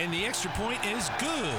And the extra point is good.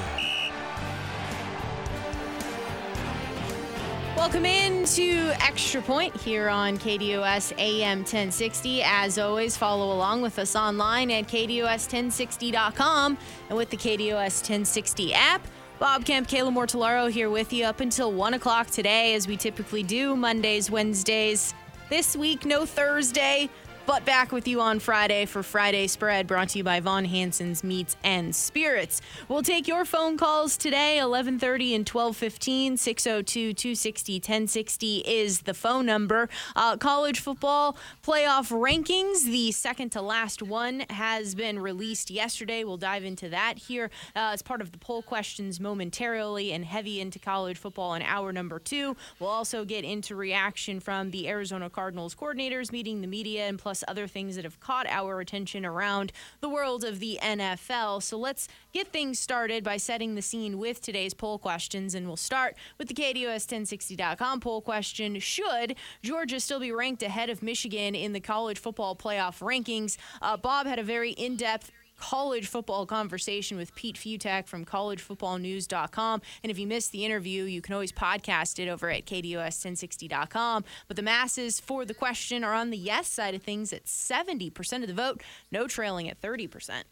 Welcome into Extra Point here on KDOS AM 1060. As always, follow along with us online at KDOS1060.com and with the KDOS 1060 app. Bob Kemp, Kayla Mortellaro here with you up until 1 o'clock today, as we typically do Mondays, Wednesdays. This week, no Thursday. But back with you on Friday for Friday Spread, brought to you by Von Hanson's Meats and Spirits. We'll take your phone calls today, 1130 and 1215. 602-260-1060 is the phone number. Uh, college football playoff rankings, the second to last one has been released yesterday. We'll dive into that here uh, as part of the poll questions momentarily and heavy into college football in hour number two. We'll also get into reaction from the Arizona Cardinals coordinators meeting the media and plus other things that have caught our attention around the world of the NFL. So let's get things started by setting the scene with today's poll questions. And we'll start with the KDOS1060.com poll question Should Georgia still be ranked ahead of Michigan in the college football playoff rankings? Uh, Bob had a very in depth college football conversation with Pete Fiutak from collegefootballnews.com. And if you missed the interview, you can always podcast it over at KDUS1060.com. But the masses for the question are on the yes side of things at 70% of the vote, no trailing at 30%.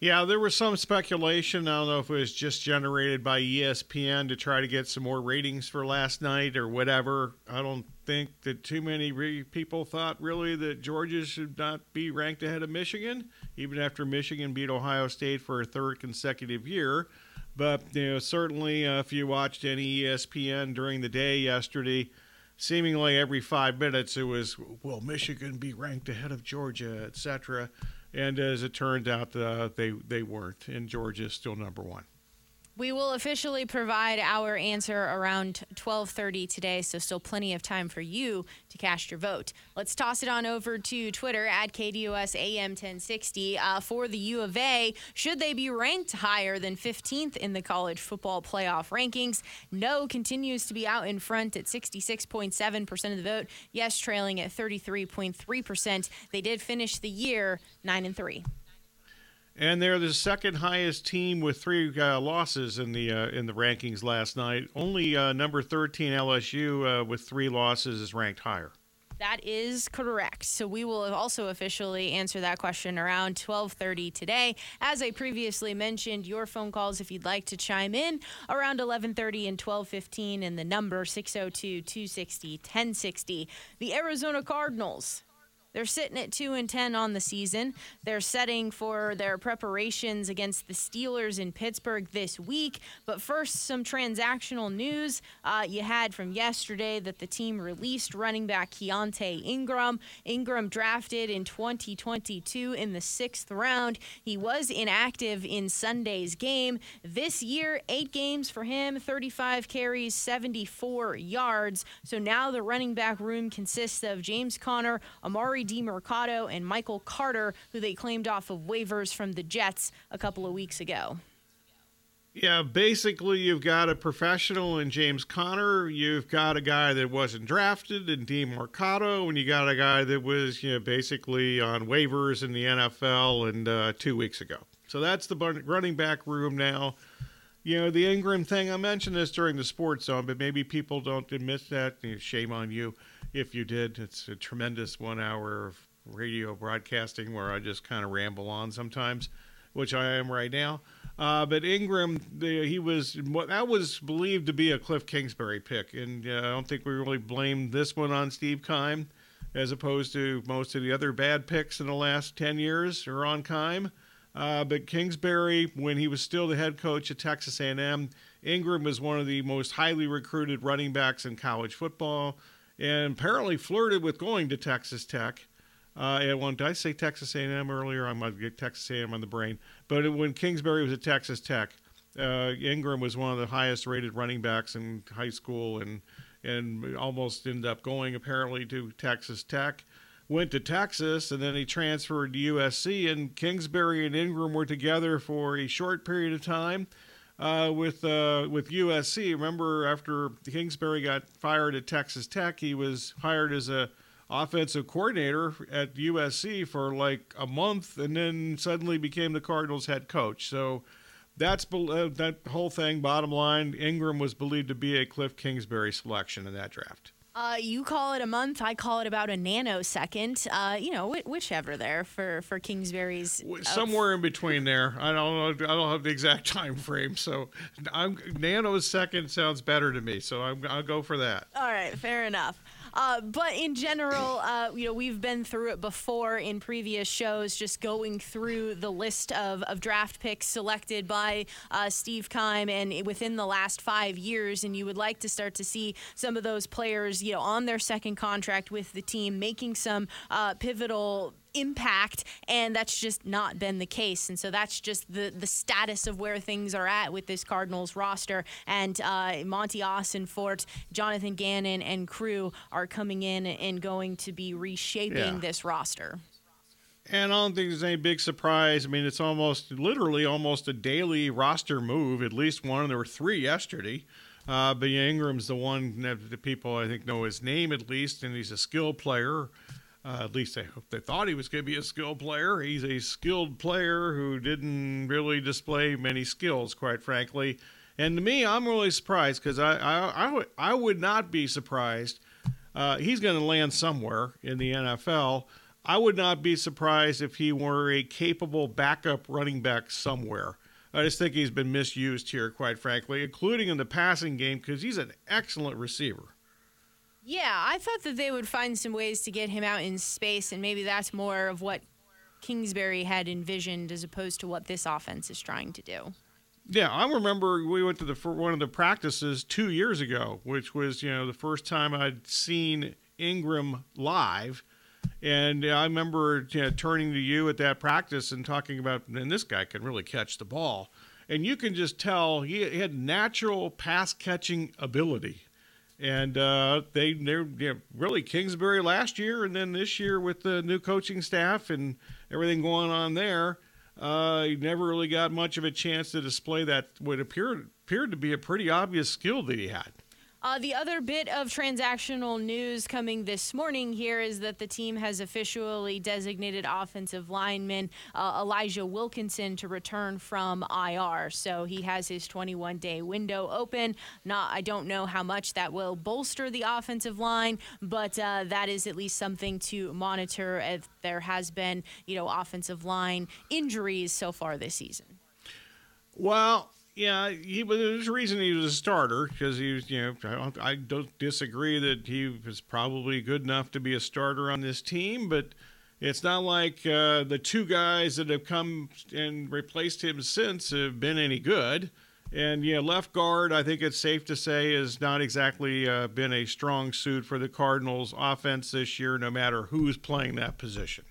Yeah, there was some speculation. I don't know if it was just generated by ESPN to try to get some more ratings for last night or whatever. I don't think that too many re- people thought really that Georgia should not be ranked ahead of Michigan, even after Michigan beat Ohio State for a third consecutive year. But you know, certainly, uh, if you watched any ESPN during the day yesterday, seemingly every five minutes it was, "Will Michigan be ranked ahead of Georgia?" etc. And as it turned out, uh, they they weren't, and Georgia is still number one. We will officially provide our answer around 12:30 today, so still plenty of time for you to cast your vote. Let's toss it on over to Twitter at KDUS AM 1060 uh, for the U of A. Should they be ranked higher than 15th in the college football playoff rankings? No continues to be out in front at 66.7% of the vote. Yes, trailing at 33.3%. They did finish the year nine and three and they're the second highest team with three uh, losses in the uh, in the rankings last night. Only uh, number 13 LSU uh, with three losses is ranked higher. That is correct. So we will also officially answer that question around 12:30 today. As I previously mentioned, your phone calls if you'd like to chime in around 11:30 and 12:15 and the number 602-260-1060. The Arizona Cardinals they're sitting at 2 and 10 on the season. They're setting for their preparations against the Steelers in Pittsburgh this week. But first, some transactional news. Uh, you had from yesterday that the team released running back Keaontay Ingram. Ingram drafted in 2022 in the sixth round. He was inactive in Sunday's game. This year, eight games for him, 35 carries, 74 yards. So now the running back room consists of James Conner, Emari Demercado and Michael Carter, who they claimed off of waivers from the Jets a couple of weeks ago. Yeah, basically, you've got a professional in James Conner. You've got a guy that wasn't drafted in Demercado, and you got a guy that was, you know, basically on waivers in the NFL and uh, two weeks ago. So that's the running back room now. You know, the Ingram thing, I mentioned this during the sports zone, but maybe people don't admit that. Shame on you if you did. It's a tremendous one hour of radio broadcasting where I just kind of ramble on sometimes, which I am right now. Uh, but Ingram, the, he was that was believed to be a Cliff Kingsbury pick, and uh, I don't think we really blame this one on Steve Keim, as opposed to most of the other bad picks in the last ten years are on Keim. Uh, but Kingsbury, when he was still the head coach at Texas A&M, Ingram was one of the most highly recruited running backs in college football and apparently flirted with going to Texas Tech. Uh, and when did I say Texas A&M earlier? I might get Texas A&M on the brain. But when Kingsbury was at Texas Tech, Uh, Ingram was one of the highest rated running backs in high school and and almost ended up going apparently to Texas Tech. Went to Texas and then he transferred to USC. And Kingsbury and Ingram were together for a short period of time uh, with uh, with USC. Remember, after Kingsbury got fired at Texas Tech, he was hired as a offensive coordinator at USC for like a month, and then suddenly became the Cardinals head coach. So that's uh, that whole thing. Bottom line, Ingram was believed to be a Cliff Kingsbury selection in that draft. Uh, you call it a month. I call it about a nanosecond. Uh, you know, wh- whichever there for for Kingsbury's. Somewhere in between there. I don't know. I don't have the exact time frame. So, I'm nanosecond sounds better to me. So I'm, I'll go for that. All right, fair enough. Uh, but in general, uh, you know, we've been through it before in previous shows, just going through the list of, of draft picks selected by uh, Steve Keim and within the last five years. And you would like to start to see some of those players, you know, on their second contract with the team, making some uh, pivotal impact, and that's just not been the case. And so that's just the the status of where things are at with this Cardinals roster. And uh, Austin, Ossenfort, Jonathan Gannon, and crew are coming in and going to be reshaping yeah. this roster. And I don't think there's any big surprise. I mean, it's almost literally almost a daily roster move. At least one. There were three yesterday. Uh, but Ingram's the one that the people I think know his name at least, and he's a skilled player. Uh, at least they, they thought he was going to be a skilled player. He's a skilled player who didn't really display many skills, quite frankly. And to me, I'm really surprised because I, I, I, would, I would not be surprised. Uh, he's going to land somewhere in the NFL. I would not be surprised if he were a capable backup running back somewhere. I just think he's been misused here, quite frankly, including in the passing game because he's an excellent receiver. Yeah, I thought that they would find some ways to get him out in space, and maybe that's more of what Kingsbury had envisioned as opposed to what this offense is trying to do. Yeah, I remember we went to the one of the practices two years ago, which was you know the first time I'd seen Ingram live, and I remember you know, turning to you at that practice and talking about, and this guy can really catch the ball, and you can just tell he had natural pass catching ability and uh, they they're you know, really Kingsbury last year, and then this year with the new coaching staff and everything going on there, uh, he never really got much of a chance to display that what appeared appeared to be a pretty obvious skill that he had. Uh, the other bit of transactional news coming this morning here is that the team has officially designated offensive lineman uh, Elijah Wilkinson to return from IR. So he has his 21 day window open. Not, I don't know how much that will bolster the offensive line, but uh, that is at least something to monitor if there has been, you know, offensive line injuries so far this season. Well, yeah, he there's a reason he was a starter because he was, you know, I don't, I don't disagree that he was probably good enough to be a starter on this team, but it's not like uh, the two guys that have come and replaced him since have been any good. And yeah, left guard, I think it's safe to say, has not exactly uh, been a strong suit for the Cardinals' offense this year, no matter who's playing that position.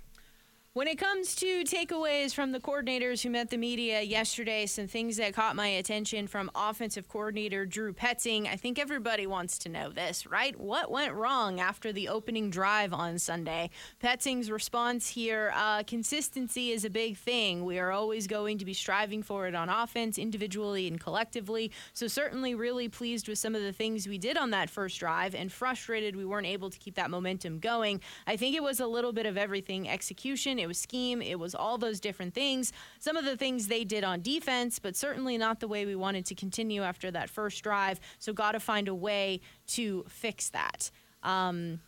When it comes to takeaways from the coordinators who met the media yesterday, some things that caught my attention from offensive coordinator Drew Petzing. I think everybody wants to know this, right? What went wrong after the opening drive on Sunday? Petzing's response here uh, consistency is a big thing. We are always going to be striving for it on offense, individually and collectively. So, certainly, really pleased with some of the things we did on that first drive and frustrated we weren't able to keep that momentum going. I think it was a little bit of everything execution it was scheme, it was all those different things. Some of the things they did on defense, but certainly not the way we wanted to continue after that first drive. So, got to find a way to fix that. Um,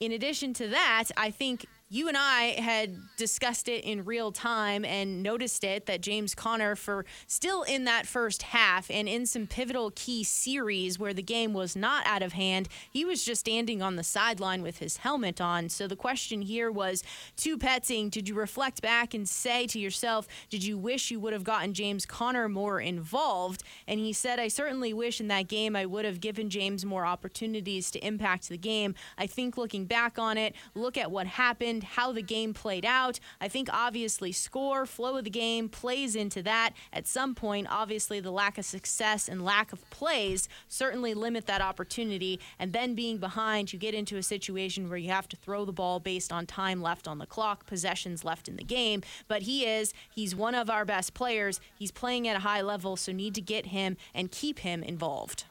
in addition to that, I think you and I had discussed it in real time and noticed it that James Conner, for still in that first half and in some pivotal key series where the game was not out of hand, he was just standing on the sideline with his helmet on. So the question here was to Petzing, did you reflect back and say to yourself, did you wish you would have gotten James Conner more involved? And he said, I certainly wish in that game I would have given James more opportunities to impact the game. I think looking back on it, look at what happened how the game played out. I think obviously score, flow of the game plays into that. At some point, obviously the lack of success and lack of plays certainly limit that opportunity. And then being behind, you get into a situation where you have to throw the ball based on time left on the clock, possessions left in the game. But he is, he's one of our best players. He's playing at a high level, so need to get him and keep him involved.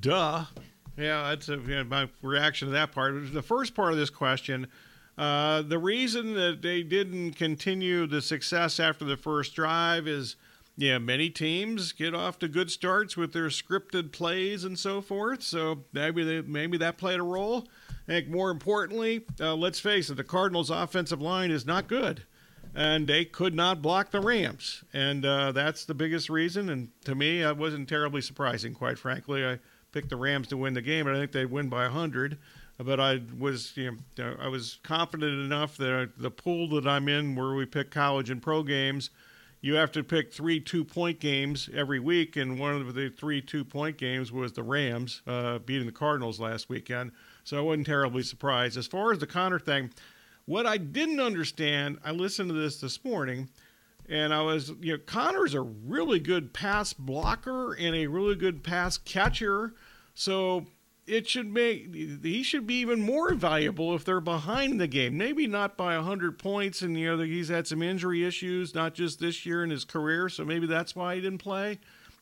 Duh. Yeah, that's a, you know, my reaction to that part. The first part of this question, uh, the reason that they didn't continue the success after the first drive is, yeah, many teams get off to good starts with their scripted plays and so forth. So maybe they, maybe that played a role. I think more importantly, uh, let's face it, the Cardinals' offensive line is not good and they could not block the Rams, and uh, that's the biggest reason. And to me, it wasn't terribly surprising, quite frankly. I picked the Rams to win the game, and I think they'd win by hundred. But I was, you know, I was confident enough that the pool that I'm in, where we pick college and pro games, you have to pick three two-point games every week, and one of the three two-point games was the Rams uh, beating the Cardinals last weekend. So I wasn't terribly surprised. As far as the Conner thing, what I didn't understand, I listened to this this morning, and I was, you know, Conner's a really good pass blocker and a really good pass catcher. So it should make he should be even more valuable if they're behind the game. Maybe not by 100 points, and you know he's had some injury issues, not just this year in his career. So maybe that's why he didn't play.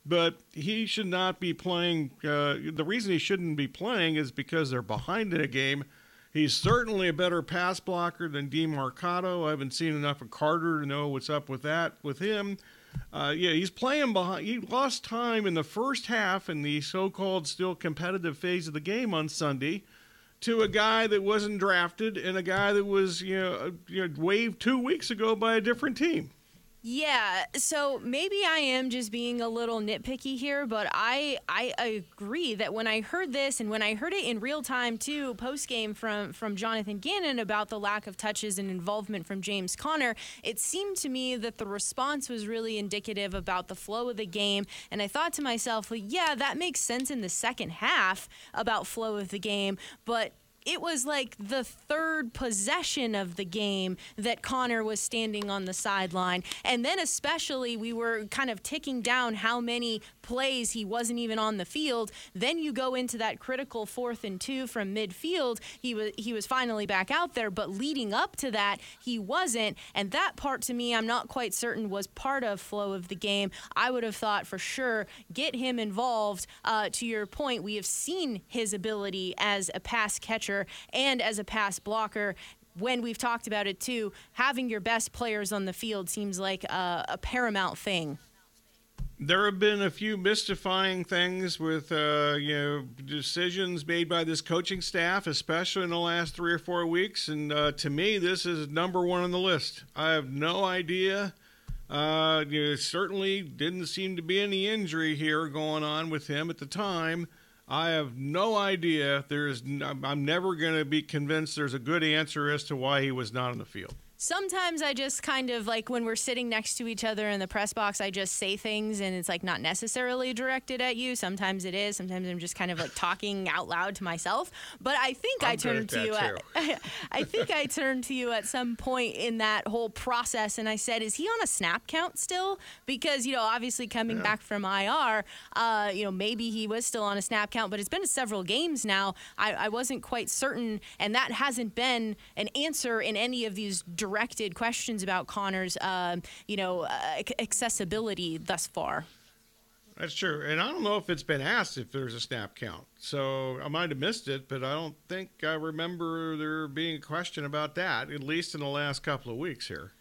But he should not be playing. Uh, the reason he shouldn't be playing is because they're behind in a game He's certainly a better pass blocker than Demercado. I haven't seen enough of Carter to know what's up with that with him. Uh, yeah, he's playing behind. He lost time in the first half in the so-called still competitive phase of the game on Sunday to a guy that wasn't drafted and a guy that was you know, uh, you know waived two weeks ago by a different team. Yeah, so maybe I am just being a little nitpicky here, but I I agree that when I heard this and when I heard it in real time too, post game from from Jonathan Gannon about the lack of touches and involvement from James Conner, it seemed to me that the response was really indicative about the flow of the game, and I thought to myself, well, yeah, that makes sense in the second half about flow of the game, but it was like the third possession of the game that Conner was standing on the sideline. And then, especially, we were kind of ticking down how many plays he wasn't even on the field. Then you go into that critical fourth and two from midfield. He was he was finally back out there, but leading up to that, he wasn't. And that part to me, I'm not quite certain was part of flow of the game. I would have thought for sure get him involved. Uh, to your point, we have seen his ability as a pass catcher and as a pass blocker when we've talked about it too, having your best players on the field seems like a, a paramount thing. There have been a few mystifying things with uh, you know decisions made by this coaching staff, especially in the last three or four weeks. And uh, to me, this is number one on the list. I have no idea. Uh, you know, certainly didn't seem to be any injury here going on with him at the time. I have no idea. There's, I'm never going to be convinced there's a good answer as to why he was not on the field sometimes I just kind of like when we're sitting next to each other in the press box, I just say things and it's like not necessarily directed at you. Sometimes it is. Sometimes I'm just kind of like talking out loud to myself. But I think I'm i turned to you at I think I turned to you at some point in that whole process and I said, "Is he on a snap count still?" Because you know, obviously coming yeah. back from IR, uh, you know, maybe he was still on a snap count, but it's been several games now. I, I wasn't quite certain, and that hasn't been an answer in any of these direct directed questions about Conner's, uh, you know, uh, accessibility thus far. That's true, and I don't know if it's been asked if there's a snap count. So I might have missed it, but I don't think I remember there being a question about that, at least in the last couple of weeks here.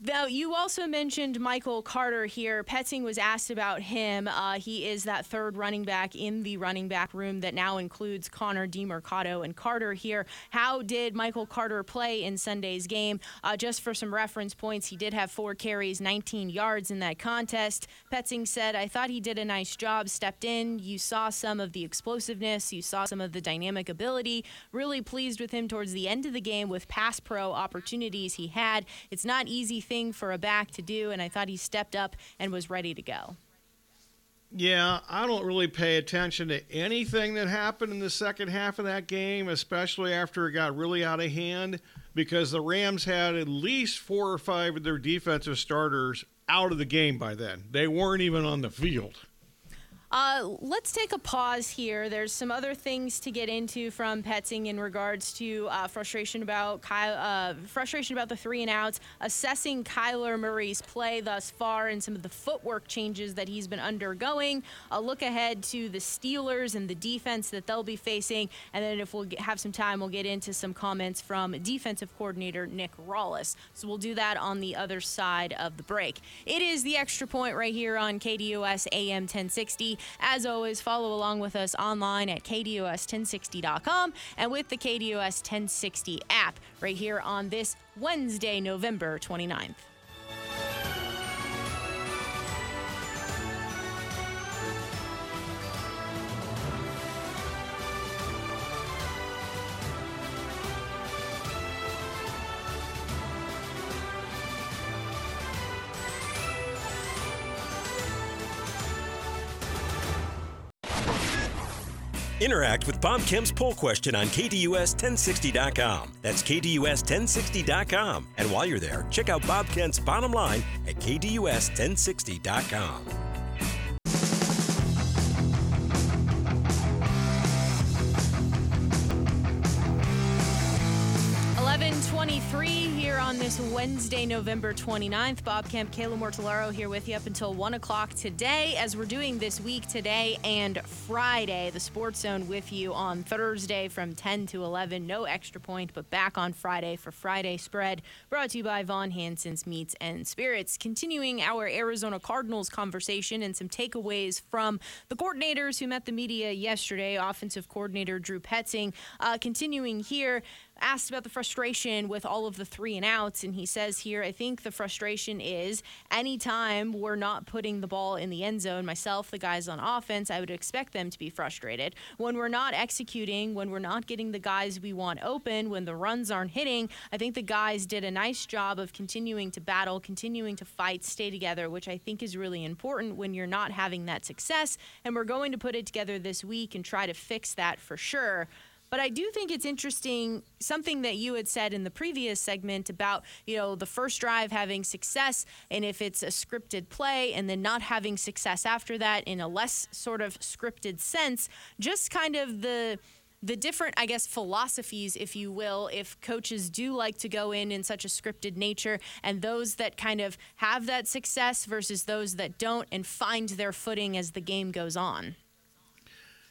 Now, you also mentioned Michael Carter here. Petzing was asked about him. Uh, he is that third running back in the running back room that now includes Conner, Demercado, and Carter here. How did Michael Carter play in Sunday's game? Uh, just for some reference points, he did have four carries, 19 yards in that contest. Petzing said, I thought he did a nice job, stepped in. You saw some of the explosiveness, you saw some of the dynamic ability. Really pleased with him towards the end of the game with pass pro opportunities he had. It's not easy thing for a back to do, and I thought he stepped up and was ready to go. Yeah, I don't really pay attention to anything that happened in the second half of that game, especially after it got really out of hand, because the Rams had at least four or five of their defensive starters out of the game by then. They weren't even on the field. Uh, let's take a pause here. There's some other things to get into from Petzing in regards to uh, frustration about Kyle, uh, frustration about the three and outs, assessing Kyler Murray's play thus far, and some of the footwork changes that he's been undergoing. A look ahead to the Steelers and the defense that they'll be facing, and then if we'll have some time, we'll get into some comments from defensive coordinator Nick Rallis. So we'll do that on the other side of the break. It is the extra point right here on KDOS AM 1060. As always, follow along with us online at KDOS1060.com and with the KDOS 1060 app right here on this Wednesday, November 29th. Interact with Bob Kemp's poll question on KDUS1060.com. That's KDUS1060.com. And while you're there, check out Bob Kemp's bottom line at KDUS1060.com. Wednesday, November 29th. Bob Kemp, Kayla Mortellaro here with you up until 1 o'clock today as we're doing this week today and Friday. The Sports Zone with you on Thursday from 10 to 11. No extra point, but back on Friday for Friday Spread. Brought to you by Von Hanson's Meats and Spirits. Continuing our Arizona Cardinals conversation and some takeaways from the coordinators who met the media yesterday. Offensive coordinator Drew Petzing. Uh, continuing here, asked about the frustration with all of the three and outs, and he says here, I think the frustration is anytime we're not putting the ball in the end zone, myself, the guys on offense, I would expect them to be frustrated. When we're not executing, when we're not getting the guys we want open, when the runs aren't hitting, I think the guys did a nice job of continuing to battle, continuing to fight, stay together, which I think is really important when you're not having that success. And we're going to put it together this week and try to fix that for sure. But I do think it's interesting something that you had said in the previous segment about, you know, the first drive having success and if it's a scripted play and then not having success after that in a less sort of scripted sense, just kind of the the different, I guess, philosophies, if you will, if coaches do like to go in in such a scripted nature, and those that kind of have that success versus those that don't and find their footing as the game goes on.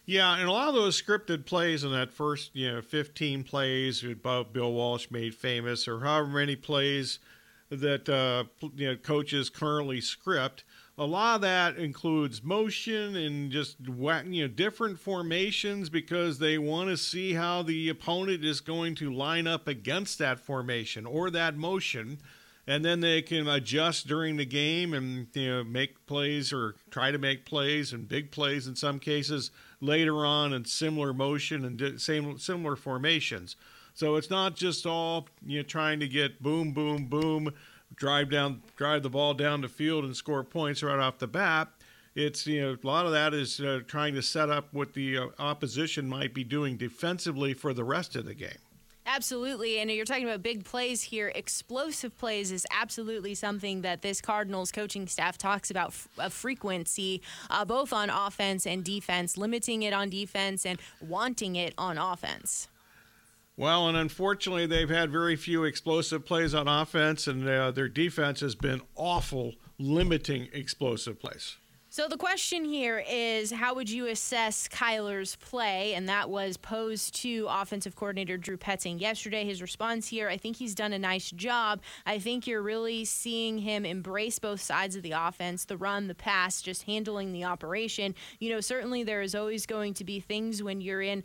Yeah, and a lot of those scripted plays in that first, you know, 15 plays that Bill Walsh made famous, or however many plays that uh, you know coaches currently script, a lot of that includes motion and just you know different formations because they want to see how the opponent is going to line up against that formation or that motion and then they can adjust during the game and you know make plays or try to make plays and big plays in some cases later on in similar motion and same similar formations. So it's not just all you know trying to get boom boom boom drive down drive the ball down the field and score points right off the bat. It's you know a lot of that is uh, trying to set up what the uh, opposition might be doing defensively for the rest of the game. Absolutely. And you're talking about big plays here. Explosive plays is absolutely something that this Cardinals coaching staff talks about a frequency, uh, both on offense and defense, limiting it on defense and wanting it on offense. Well, and unfortunately, they've had very few explosive plays on offense, and uh, their defense has been awful limiting explosive plays. So the question here is how would you assess Kyler's play? And that was posed to offensive coordinator Drew Petzing yesterday. His response here, I think he's done a nice job. I think you're really seeing him embrace both sides of the offense, the run, the pass, just handling the operation. You know, certainly there is always going to be things when you're in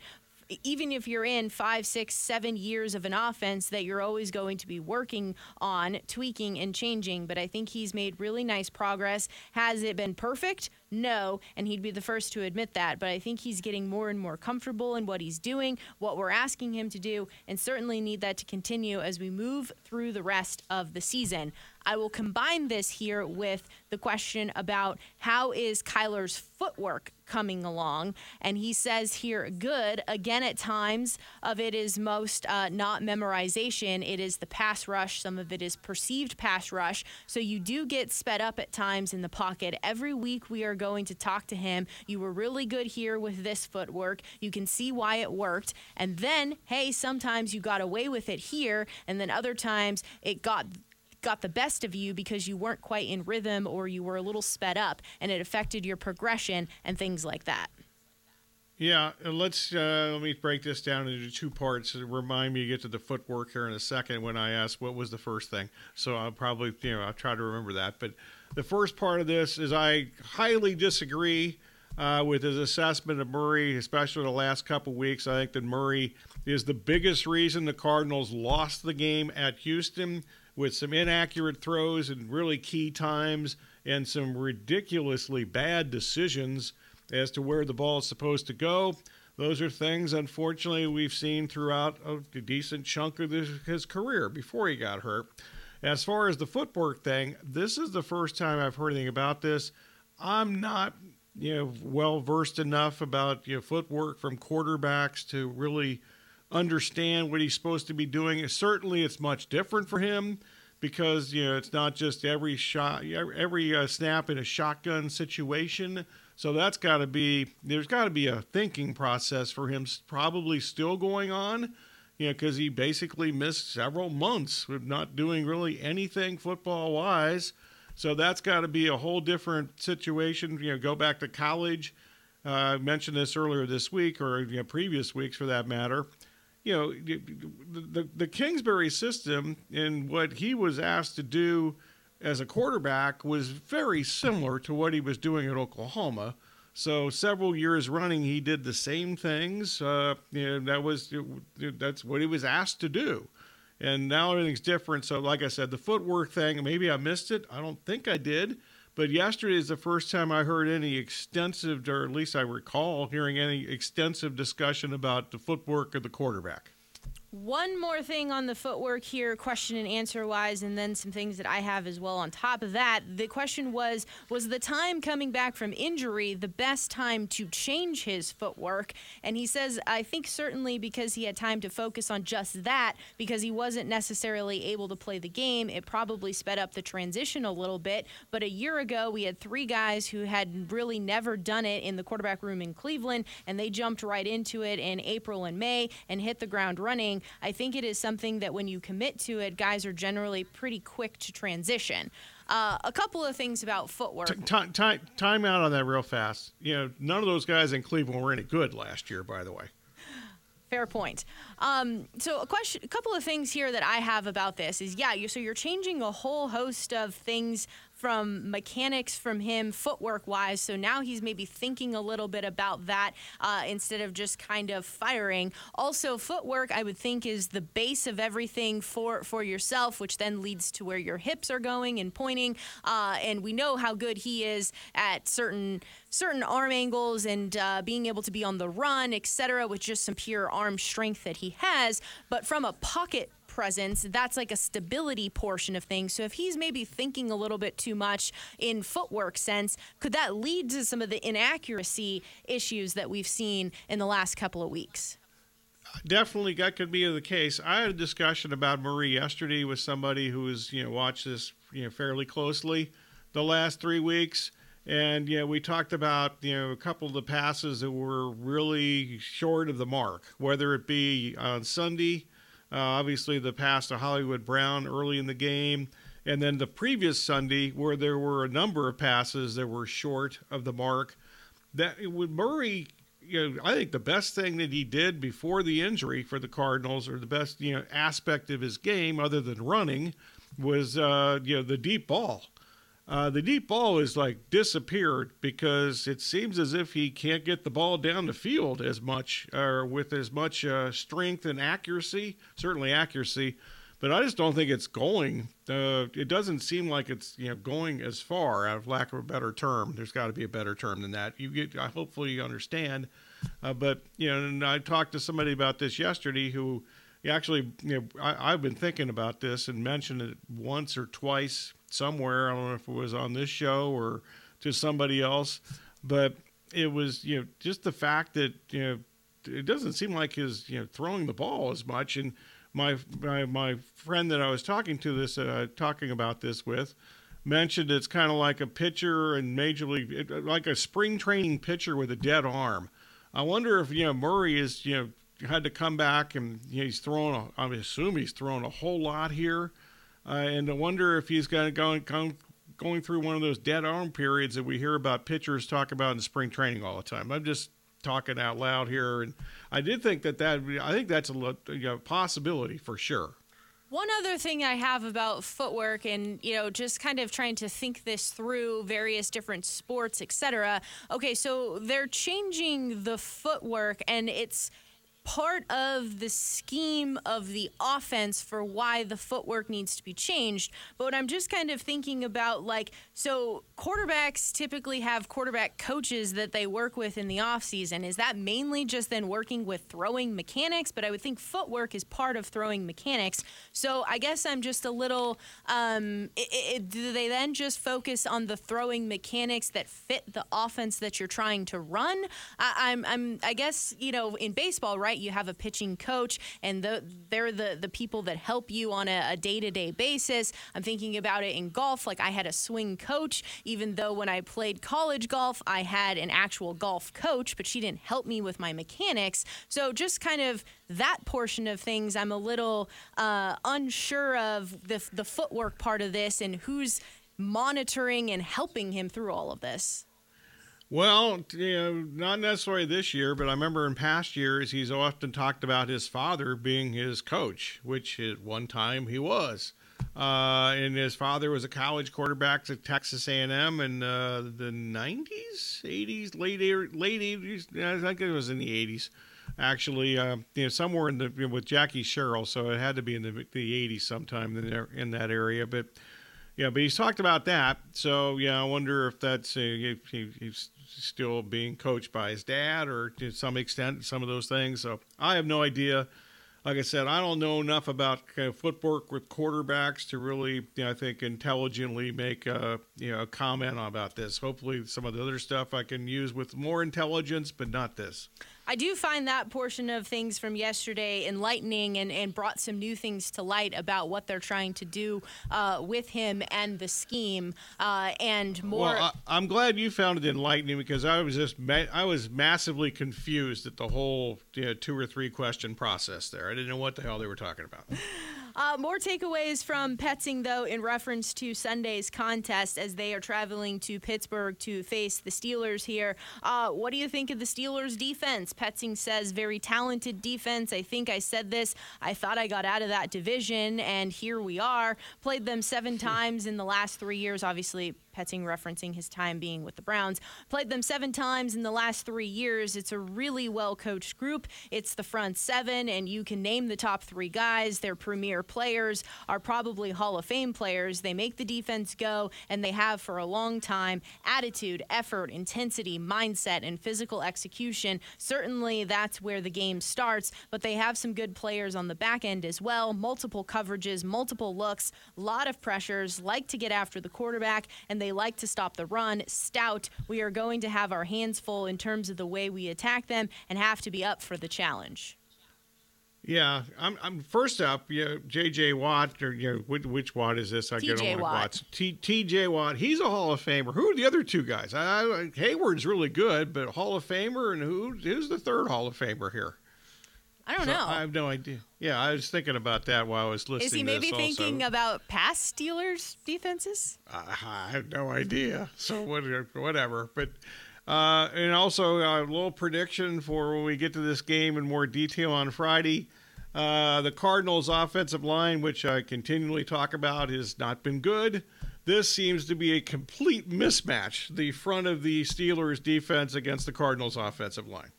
even if you're in five, six, seven years of an offense that you're always going to be working on, tweaking and changing. But I think he's made really nice progress. Has it been perfect? No, and he'd be the first to admit that. But I think he's getting more and more comfortable in what he's doing, what we're asking him to do, and certainly need that to continue as we move through the rest of the season. I will combine this here with the question about how is Kyler's footwork coming along. And he says here, good. Again, at times of it is most uh, not memorization, it is the pass rush. Some of it is perceived pass rush. So you do get sped up at times in the pocket. Every week we are going to talk to him. You were really good here with this footwork. You can see why it worked. And then, hey, sometimes you got away with it here. And then other times it got got the best of you because you weren't quite in rhythm or you were a little sped up and it affected your progression and things like that. Yeah, let's uh, let me break this down into two parts. Remind me to get to the footwork here in a second when I ask what was the first thing. So I'll probably you know I'll try to remember that. But the first part of this is I highly disagree uh, with his assessment of Murray, especially the last couple weeks. I think that Murray is the biggest reason the Cardinals lost the game at Houston with some inaccurate throws and really key times and some ridiculously bad decisions as to where the ball is supposed to go. Those are things, unfortunately, we've seen throughout a decent chunk of his career before he got hurt. As far as the footwork thing, this is the first time I've heard anything about this. I'm not, you know, well versed enough about you know footwork from quarterbacks to really understand what he's supposed to be doing. Certainly, it's much different for him because you know it's not just every shot, every uh, snap in a shotgun situation. So that's got to be there's got to be a thinking process for him, probably still going on. You know, because he basically missed several months of not doing really anything football wise. So that's got to be a whole different situation. You know, go back to college. Uh, I mentioned this earlier this week, or you know, previous weeks for that matter you know, the, the Kingsbury system and what he was asked to do as a quarterback was very similar to what he was doing at Oklahoma. So several years running, he did the same things. Uh, you know, that was that's what he was asked to do, and now everything's different. So, like I said, the footwork thing, maybe I missed it. I don't think I did. But yesterday is the first time I heard any extensive, or at least I recall hearing any extensive discussion about the footwork of the quarterback. One more thing on the footwork here, question and answer wise, and then some things that I have as well on top of that. The question was Was the time coming back from injury the best time to change his footwork? And he says, I think certainly because he had time to focus on just that, because he wasn't necessarily able to play the game, it probably sped up the transition a little bit. But a year ago, we had three guys who had really never done it in the quarterback room in Cleveland, and they jumped right into it in April and May and hit the ground running. I think it is something that when you commit to it, guys are generally pretty quick to transition. Uh, a couple of things about footwork. T- t- time out on that real fast. You know, none of those guys in Cleveland were any good last year, by the way. Fair point. Um, so a question, a couple of things here that I have about this is, yeah, you so you're changing a whole host of things from mechanics from him, footwork wise. So now he's maybe thinking a little bit about that uh, instead of just kind of firing. Also, footwork, I would think, is the base of everything for, for yourself, which then leads to where your hips are going and pointing. Uh, and we know how good he is at certain certain arm angles and uh, being able to be on the run, etc., with just some pure arm strength that he has. But from a pocket presence, that's like a stability portion of things. So if he's maybe thinking a little bit too much in footwork sense, could that lead to some of the inaccuracy issues that we've seen in the last couple of weeks? Definitely, that could be the case. I had a discussion about Murray yesterday with somebody who has you know watched this you know fairly closely the last three weeks. And you know, we talked about you know a couple of the passes that were really short of the mark, whether it be on Sunday uh, obviously, the pass to Hollywood Brown early in the game, and then the previous Sunday where there were a number of passes that were short of the mark. That with Murray, you know, I think the best thing that he did before the injury for the Cardinals, or the best you know aspect of his game other than running, was uh, you know the deep ball. Uh, the deep ball is like disappeared because it seems as if he can't get the ball down the field as much or with as much uh, strength and accuracy, certainly accuracy. but I just don't think it's going. Uh, it doesn't seem like it's you know going as far. Out of lack of a better term, there's got to be a better term than that. You get, hopefully you understand. Uh, but you know, and I talked to somebody about this yesterday who actually, you know, I, have been thinking about this and mentioned it once or twice somewhere. I don't know if it was on this show or to somebody else, but it was you know just the fact that you know it doesn't seem like he's you know throwing the ball as much and my my, my friend that I was talking to this uh, talking about this with mentioned it's kind of like a pitcher in major league, like a spring training pitcher with a dead arm. I wonder if you know Murray is you know had to come back and you know, he's throwing. A, I assume he's throwing a whole lot here, uh, and I wonder if he's going going going through one of those dead arm periods that we hear about pitchers talk about in spring training all the time. I'm just talking out loud here, and I did think that that I think that's a you know, possibility for sure. One other thing I have about footwork and you know just kind of trying to think this through various different sports, etc. Okay, so they're changing the footwork and it's part of the scheme of the offense for why the footwork needs to be changed. But I'm just kind of thinking about like, so quarterbacks typically have quarterback coaches that they work with in the offseason. Is that mainly just then working with throwing mechanics? But I would think footwork is part of throwing mechanics. So I guess I'm just a little, um, it, it, do they then just focus on the throwing mechanics that fit the offense that you're trying to run? I, I'm, I'm, I guess, you know, in baseball, right? Right? You have a pitching coach, and the, they're the, the people that help you on a day to day basis. I'm thinking about it in golf. Like I had a swing coach, even though when I played college golf, I had an actual golf coach, but she didn't help me with my mechanics. So just kind of that portion of things, I'm a little uh, unsure of the, the footwork part of this and who's monitoring and helping him through all of this. Well, you know, not necessarily this year, but I remember in past years he's often talked about his father being his coach, which at one time he was. Uh, and his father was a college quarterback at Texas A&M in uh, the 90s, 80s, late late 80s. I think it was in the 80s, actually. Uh, you know, somewhere in the you know, with Jackie Sherrill, so it had to be in the the 80s sometime in, there, in that area. But yeah, but he's talked about that. So yeah, I wonder if that's if he, he's still being coached by his dad or to some extent some of those things. So I have no idea. Like I said, I don't know enough about kind of footwork with quarterbacks to really, you know, I think, intelligently make a you know a comment about this. Hopefully, some of the other stuff I can use with more intelligence, but not this. I do find that portion of things from yesterday enlightening and, and brought some new things to light about what they're trying to do uh, with him and the scheme uh, and more. Well, I, am glad you found it enlightening because I was just ma- I was massively confused at the whole you know, two or three question process there. I didn't know what the hell they were talking about. Uh, more takeaways from Petzing, though, in reference to Sunday's contest as they are traveling to Pittsburgh to face the Steelers here. Uh, what do you think of the Steelers' defense? Petzing says very talented defense. I think I said this. I thought I got out of that division, and here we are. Played them seven times in the last three years. Obviously, Petzing referencing his time being with the Browns. Played them seven times in the last three years. It's a really well coached group. It's the front seven, and you can name the top three guys. Their premier players are probably Hall of Fame players. They make the defense go, and they have for a long time. Attitude, effort, intensity, mindset, and physical execution. Certainly, that's where the game starts, but they have some good players on the back end as well. Multiple coverages, multiple looks, a lot of pressures, like to get after the quarterback, and they like to stop the run. Stout, we are going to have our hands full in terms of the way we attack them and have to be up for the challenge. Yeah, I'm. I'm first up. You know, J.J. Watt, or you know, which, which Watt is this? I get on Watt. Watts. T.J. Watt. He's a Hall of Famer. Who are the other two guys? I, I, Heyward's really good, but Hall of Famer, and who? Who's the third Hall of Famer here? I don't so know. I have no idea. Yeah, I was thinking about that while I was listening. Is he maybe thinking about past Steelers defenses? I have no idea. So whatever. But uh, and also a little prediction for when we get to this game in more detail on Friday. Uh, the Cardinals' offensive line, which I continually talk about, has not been good. This seems to be a complete mismatch. The front of the Steelers' defense against the Cardinals' offensive line.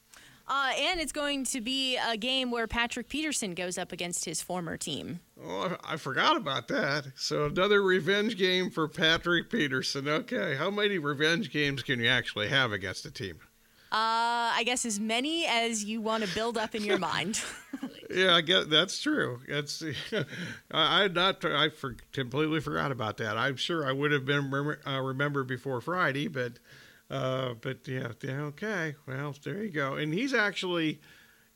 Uh, and it's going to be a game where Patrick Peterson goes up against his former team. Oh, I forgot about that. So another revenge game for Patrick Peterson. Okay, how many revenge games can you actually have against a team? Uh, I guess as many as you want to build up in your mind. yeah, I guess that's true. That's I not I for, completely forgot about that. I'm sure I would have been uh, remembered before Friday, but uh, but yeah, okay. Well, there you go. And he's actually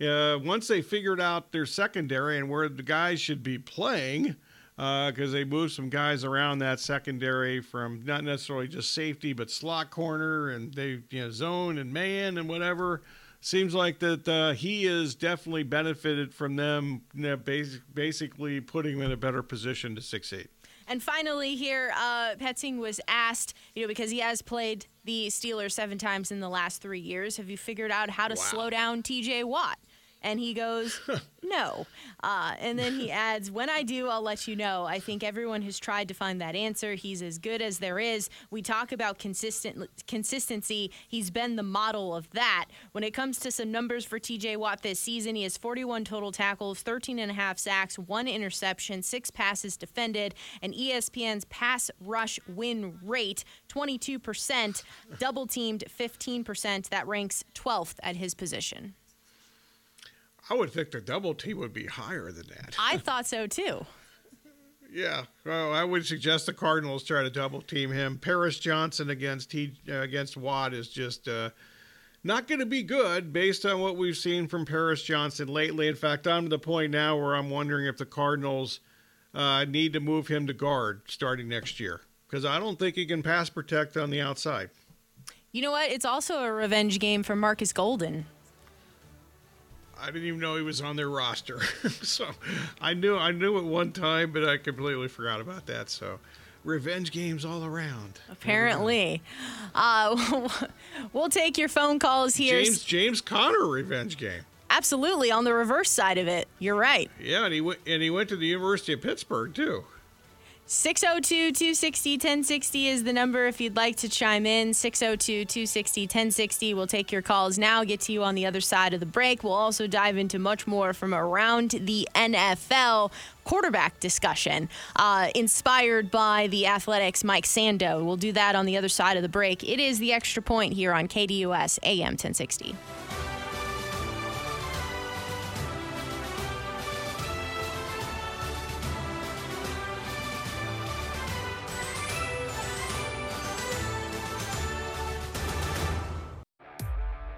uh, once they figured out their secondary and where the guys should be playing because uh, they moved some guys around that secondary from not necessarily just safety, but slot corner and they you know zone and man and whatever. Seems like that uh, he has definitely benefited from them, you know, basic, basically putting him in a better position to succeed. And finally, here, uh, Petzing was asked, you know, because he has played the Steelers seven times in the last three years, have you figured out how to wow. slow down TJ Watt? And he goes, no. Uh, and then he adds, when I do, I'll let you know. I think everyone has tried to find that answer. He's as good as there is. We talk about consistent consistency. He's been the model of that. When it comes to some numbers for TJ Watt this season, he has 41 total tackles, 13 and a half sacks, one interception, six passes defended, and ESPN's pass rush win rate, 22%, double teamed 15%. That ranks 12th at his position. I would think the double team would be higher than that. I thought so too. yeah, well, I would suggest the Cardinals try to double team him. Paris Johnson against he, uh, against Watt is just uh, not going to be good based on what we've seen from Paris Johnson lately. In fact, I'm to the point now where I'm wondering if the Cardinals uh, need to move him to guard starting next year because I don't think he can pass protect on the outside. You know what? It's also a revenge game for Marcus Golden. I didn't even know he was on their roster. so I knew I knew at one time, but I completely forgot about that. So revenge games all around. Apparently, uh, we'll take your phone calls here. James James Conner revenge game. Absolutely, on the reverse side of it, you're right. Yeah, and he went and he went to the University of Pittsburgh too. 602 260 1060 is the number if you'd like to chime in. 602 260 1060. We'll take your calls now, get to you on the other side of the break. We'll also dive into much more from around the NFL quarterback discussion, uh, inspired by the Athletics' Mike Sando. We'll do that on the other side of the break. It is the extra point here on KDUS AM 1060.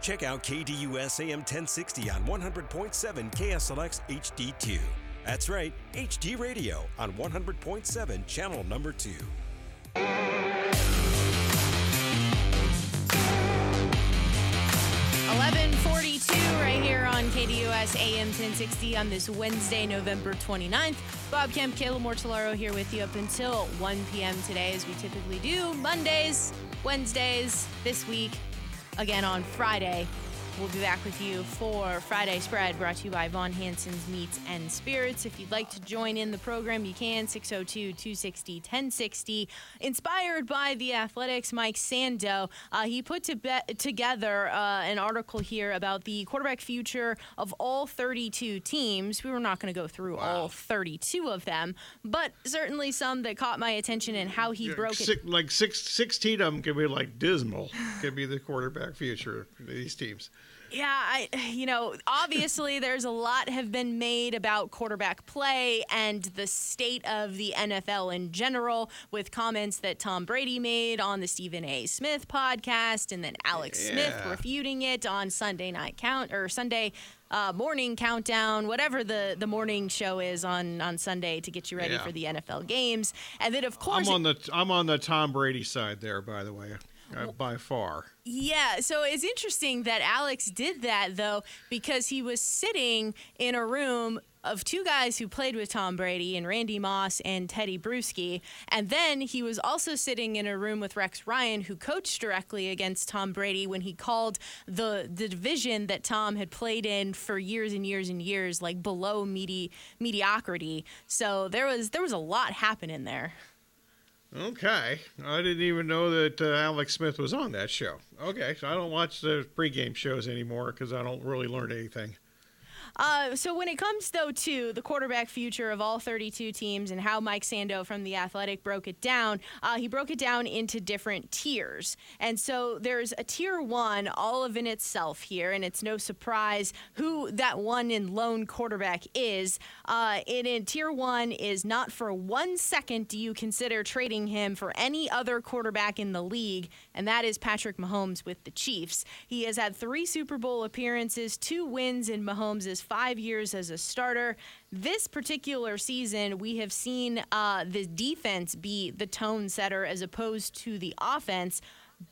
Check out KDUS AM 1060 on 100.7 KSLX HD2. That's right, HD radio on 100.7 channel number 2. 1142 right here on KDUS AM 1060 on this Wednesday, November 29th. Bob Kemp, Kayla Mortellaro here with you up until 1 p.m. today, as we typically do Mondays, Wednesdays, this week, again on Friday. We'll be back with you for Friday Spread, brought to you by Von Hanson's Meats and Spirits. If you'd like to join in the program, you can 602 260 1060. Inspired by the Athletics, Mike Sando, uh, he put to be- together uh, an article here about the quarterback future of all 32 teams. We were not going to go through wow. all 32 of them, but certainly some that caught my attention and how he yeah, broke six, it. Like six, 16 of them could be like dismal, could be the quarterback future of these teams. Yeah, I you know, obviously there's a lot have been made about quarterback play and the state of the NFL in general with comments that Tom Brady made on the Stephen A. Smith podcast and then Alex yeah. Smith refuting it on Sunday night count or Sunday uh, morning countdown, whatever the, the morning show is on, on Sunday to get you ready yeah. for the NFL games. And then of course I'm on the I'm on the Tom Brady side there, by the way uh, by far. Yeah, so it's interesting that Alex did that though because he was sitting in a room of two guys who played with Tom Brady and Randy Moss and Tedy Bruschi. And then he was also sitting in a room with Rex Ryan, who coached directly against Tom Brady when he called the the division that Tom had played in for years and years and years, like below medi- mediocrity. So there was there was a lot happening there. Okay, I didn't even know that uh, Alex Smith was on that show. Okay, so I don't watch the pregame shows anymore because I don't really learn anything. Uh, so when it comes though to the quarterback future of all 32 teams and how Mike Sando from the Athletic broke it down, uh, he broke it down into different tiers. And so there's a tier one, all of in itself here, and it's no surprise who that one in lone quarterback is. Uh, in, in tier one is not for one second do you consider trading him for any other quarterback in the league, and that is Patrick Mahomes with the Chiefs. He has had three Super Bowl appearances, two wins in Mahomes' five years as a starter. This particular season, we have seen uh, the defense be the tone setter as opposed to the offense,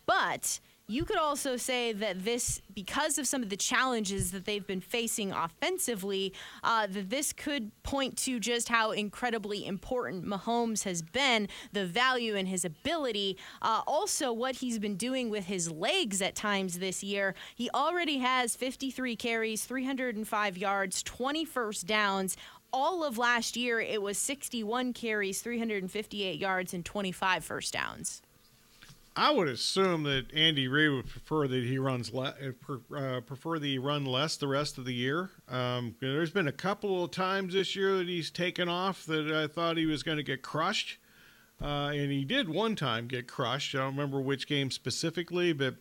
but you could also say that this, because of some of the challenges that they've been facing offensively, uh, that this could point to just how incredibly important Mahomes has been, the value and his ability. Uh, also, what he's been doing with his legs at times this year. He already has 53 carries, 305 yards, 20 first downs all of last year, it was 61 carries, 358 yards, and 25 first downs. I would assume that Andy Reid would prefer that he runs le- uh, prefer that he run less the rest of the year. Um, there's been a couple of times this year that he's taken off that I thought he was going to get crushed, uh, and he did one time get crushed. I don't remember which game specifically, but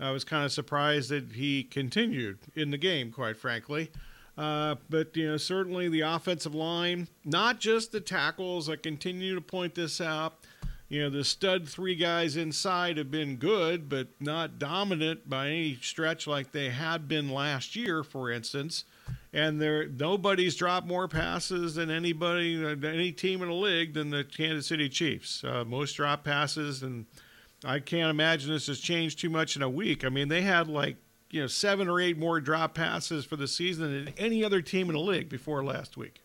I was kind of surprised that he continued in the game. Quite frankly. Uh, but you know, certainly the offensive line, not just the tackles. I continue to point this out you know, the stud three guys inside have been good, but not dominant by any stretch like they had been last year, for instance. And there, nobody's dropped more passes than anybody, any team in the league, than the Kansas City Chiefs. Uh, most drop passes, and I can't imagine this has changed too much in a week. I mean, they had like you know seven or eight more drop passes for the season than any other team in the league before last week.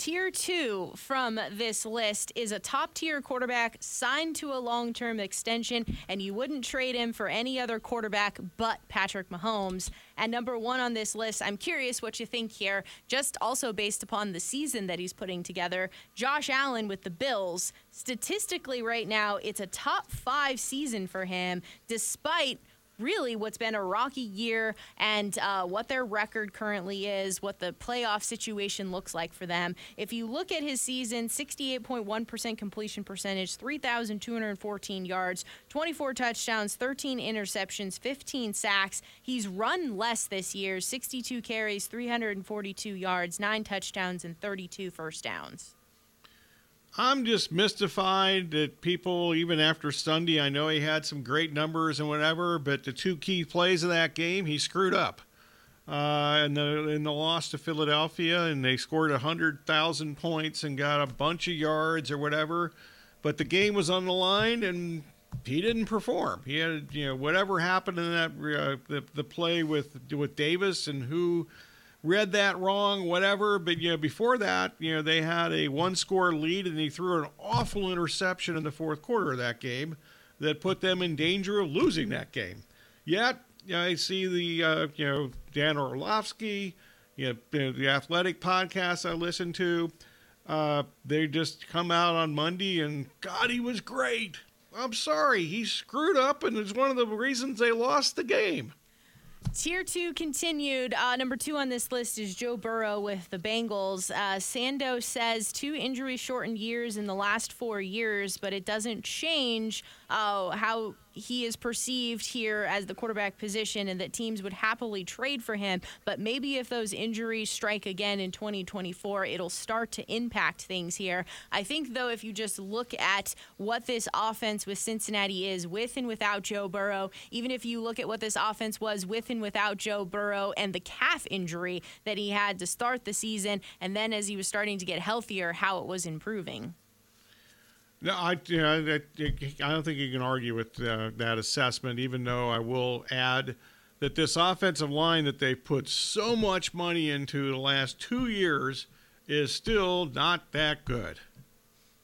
Tier two from this list is a top tier quarterback signed to a long term extension, and you wouldn't trade him for any other quarterback but Patrick Mahomes. And number one on this list, I'm curious what you think here, just also based upon the season that he's putting together. Josh Allen with the Bills. Statistically, right now, it's a top five season for him, despite really what's been a rocky year and uh, what their record currently is, what the playoff situation looks like for them. If you look at his season, 68.1% completion percentage, 3,214 yards, 24 touchdowns, 13 interceptions, 15 sacks. He's run less this year 62 carries, 342 yards, 9 touchdowns, and 32 first downs. I'm just mystified that people, even after Sunday, I know he had some great numbers and whatever, but the two key plays of that game, he screwed up. Uh, in the in the loss to Philadelphia, and they scored hundred thousand points and got a bunch of yards or whatever, but the game was on the line and he didn't perform. He had you know whatever happened in that uh, the the play with with Davis and who read that wrong, whatever. But you know, before that, you know, they had a one-score lead, and he threw an awful interception in the fourth quarter of that game that put them in danger of losing that game. Yet, you know, I see the uh, you know Dan Orlovsky, you know, the athletic podcast I listen to. Uh, they just come out on Monday and God, he was great. I'm sorry, he screwed up, and it's one of the reasons they lost the game. Tier two continued. Uh, number two on this list is Joe Burrow with the Bengals. Uh, Sando says two injury shortened years in the last four years, but it doesn't change uh, how he is perceived here as the quarterback position and that teams would happily trade for him. But maybe if those injuries strike again in 2024, it'll start to impact things here. I think, though, if you just look at what this offense with Cincinnati is with and without Joe Burrow, even if you look at what this offense was with and without Joe Burrow and the calf injury that he had to start the season, and then as he was starting to get healthier, how it was improving. No, I, you know, I don't think you can argue with uh, that assessment, even though I will add that this offensive line that they put so much money into the last two years is still not that good.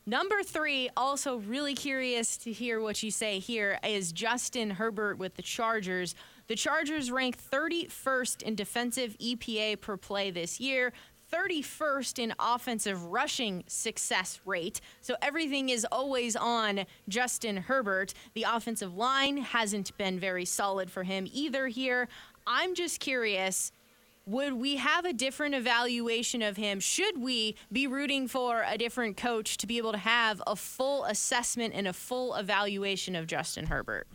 Number three, also really curious to hear what you say here, is Justin Herbert with the Chargers. The Chargers rank 31st in defensive EPA per play this year, 31st in offensive rushing success rate. So everything is always on Justin Herbert. The offensive line hasn't been very solid for him either here. I'm just curious would we have a different evaluation of him? Should we be rooting for a different coach to be able to have a full assessment and a full evaluation of Justin Herbert?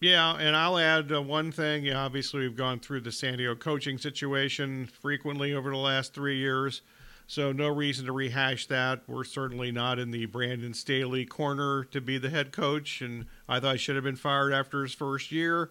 Yeah, and I'll add uh, one thing. Yeah, obviously, we've gone through the San Diego coaching situation frequently over the last three years, so no reason to rehash that. We're certainly not in the Brandon Staley corner to be the head coach, and I thought he should have been fired after his first year.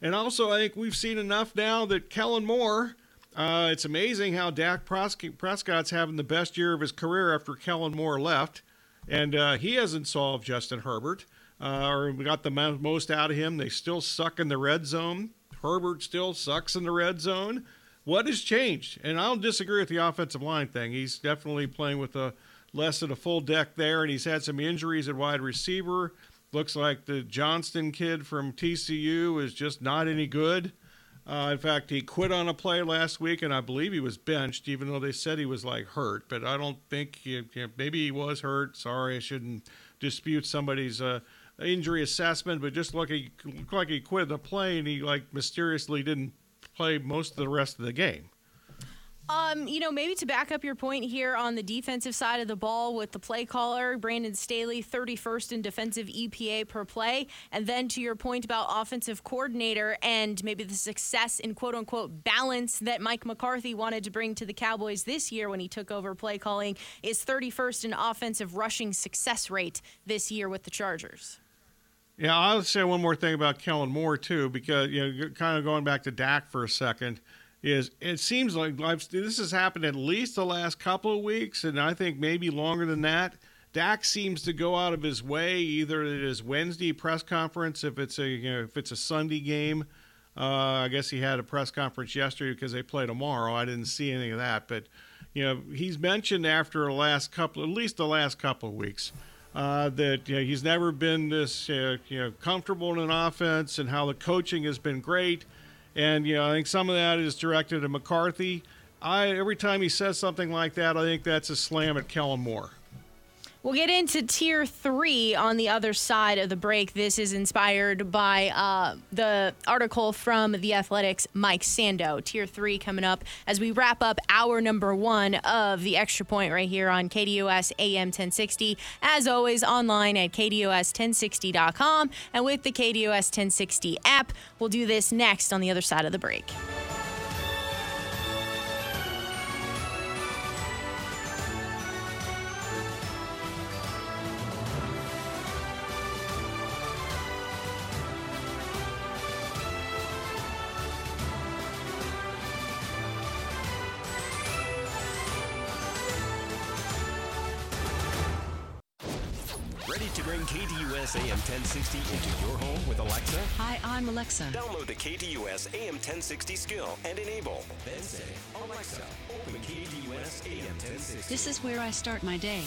And also, I think we've seen enough now that Kellen Moore. Uh, it's amazing how Dak Prescott's having the best year of his career after Kellen Moore left, and uh, he hasn't solved Justin Herbert uh, or we got the most out of him. They still suck in the red zone. Herbert still sucks in the red zone. What has changed? And I don't disagree with the offensive line thing. He's definitely playing with a less than a full deck there, and he's had some injuries at wide receiver. Looks like the Johnston kid from TCU is just not any good. Uh, in fact, he quit on a play last week, and I believe he was benched, even though they said he was like hurt. But I don't think he, maybe he was hurt. Sorry, I shouldn't dispute somebody's uh, injury assessment, but just look, he looked like he quit the play and he like mysteriously didn't play most of the rest of the game. Um, you know, maybe to back up your point here on the defensive side of the ball with the play caller, Brandon Staley, 31st in defensive EPA per play. And then to your point about offensive coordinator and maybe the success in quote unquote balance that Mike McCarthy wanted to bring to the Cowboys this year when he took over play calling is 31st in offensive rushing success rate this year with the Chargers. Yeah, I'll say one more thing about Kellen Moore too, because you know, kind of going back to Dak for a second, is it seems like I've, this has happened at least the last couple of weeks, and I think maybe longer than that. Dak seems to go out of his way either at his Wednesday press conference, if it's a you know, if it's a Sunday game. Uh, I guess he had a press conference yesterday because they play tomorrow. I didn't see anything of that, but you know he's mentioned after the last couple, at least the last couple of weeks uh, that you know, he's never been this uh, you know comfortable in an offense, and how the coaching has been great. And you know, I think some of that is directed at McCarthy. I every time he says something like that, I think that's a slam at Kellen Moore. We'll get into tier three on the other side of the break. This is inspired by uh, the article from The Athletics, Mike Sando. Tier three coming up as we wrap up hour number one of the extra point right here on KDUS AM 1060. As always, online at KDUS1060.com and with the KDUS 1060 app. We'll do this next on the other side of the break. Alexa. Download the KDUS AM 1060 skill and enable. Then say, Alexa, open KDUS AM 1060. This is where I start my day.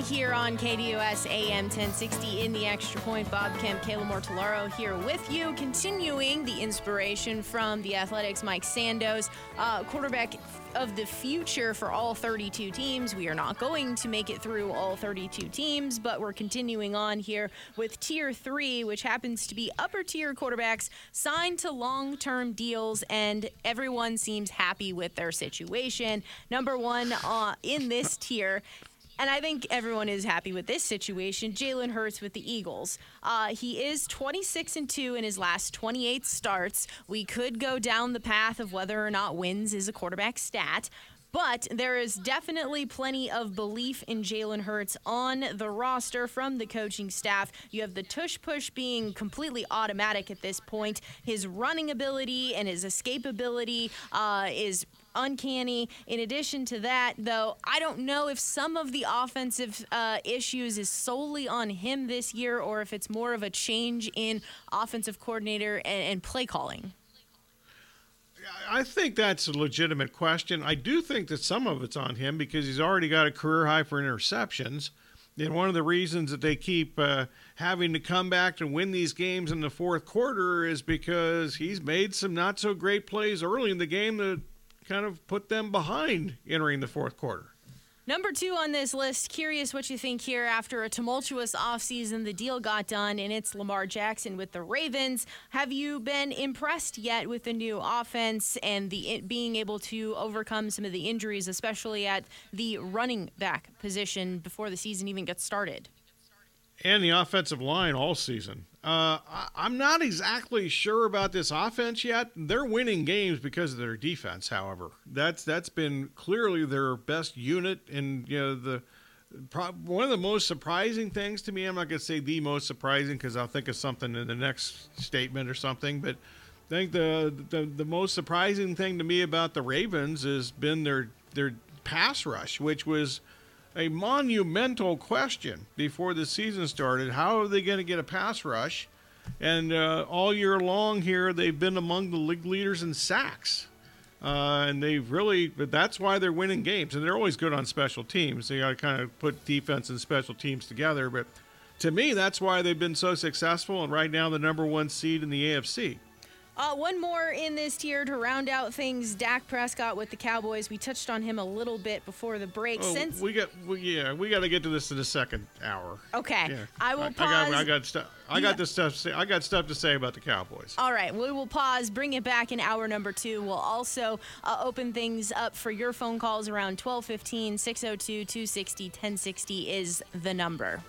Here on KDUS AM 1060 in the Extra Point. Bob Kemp, Kayla Mortellaro here with you, continuing the inspiration from the Athletics, Mike Sando's, uh, quarterback of the future for all 32 teams. We are not going to make it through all 32 teams, but we're continuing on here with Tier 3, which happens to be upper tier quarterbacks signed to long term deals, and everyone seems happy with their situation. Number one uh, in this tier and I think everyone is happy with this situation. Jalen Hurts with the Eagles. Uh, he is 26 and 2 in his last 28 starts. We could go down the path of whether or not wins is a quarterback stat. But there is definitely plenty of belief in Jalen Hurts on the roster from the coaching staff. You have the tush push being completely automatic at this point. His running ability and his escapability uh, is uncanny. In addition to that, though, I don't know if some of the offensive uh, issues is solely on him this year or if it's more of a change in offensive coordinator and, and play calling. I think that's a legitimate question. I do think that some of it's on him because he's already got a career high for interceptions. And one of the reasons that they keep uh, having to come back to win these games in the fourth quarter is because he's made some not so great plays early in the game that kind of put them behind entering the fourth quarter. Number two on this list, curious what you think here. After a tumultuous offseason, the deal got done, and it's Lamar Jackson with the Ravens. Have you been impressed yet with the new offense and the it being able to overcome some of the injuries, especially at the running back position before the season even gets started? And the offensive line all season. Uh, I'm not exactly sure about this offense yet. They're winning games because of their defense. However, that's that's been clearly their best unit, and you know the one of the most surprising things to me. I'm not going to say the most surprising because I'll think of something in the next statement or something, but I think the, the the most surprising thing to me about the Ravens has been their their pass rush, which was a monumental question before the season started. How are they going to get a pass rush? And uh, all year long here, they've been among the league leaders in sacks. Uh, and they've really, that's why they're winning games. And they're always good on special teams. They got to kind of put defense and special teams together. But to me, that's why they've been so successful. And right now, the number one seed in the AFC. Uh, one more in this tier to round out things. Dak Prescott with the Cowboys. We touched on him a little bit before the break. Oh, Since we got, we, yeah, we got to get to this in the second hour. okay, Yeah, I will I, pause. got, I got stuff. I got this stuff. to say- I got stuff to say about the Cowboys. All right, we will pause, bring it back in hour number two. We'll also uh, open things up for your phone calls around 1215 602 260 1060 is the number.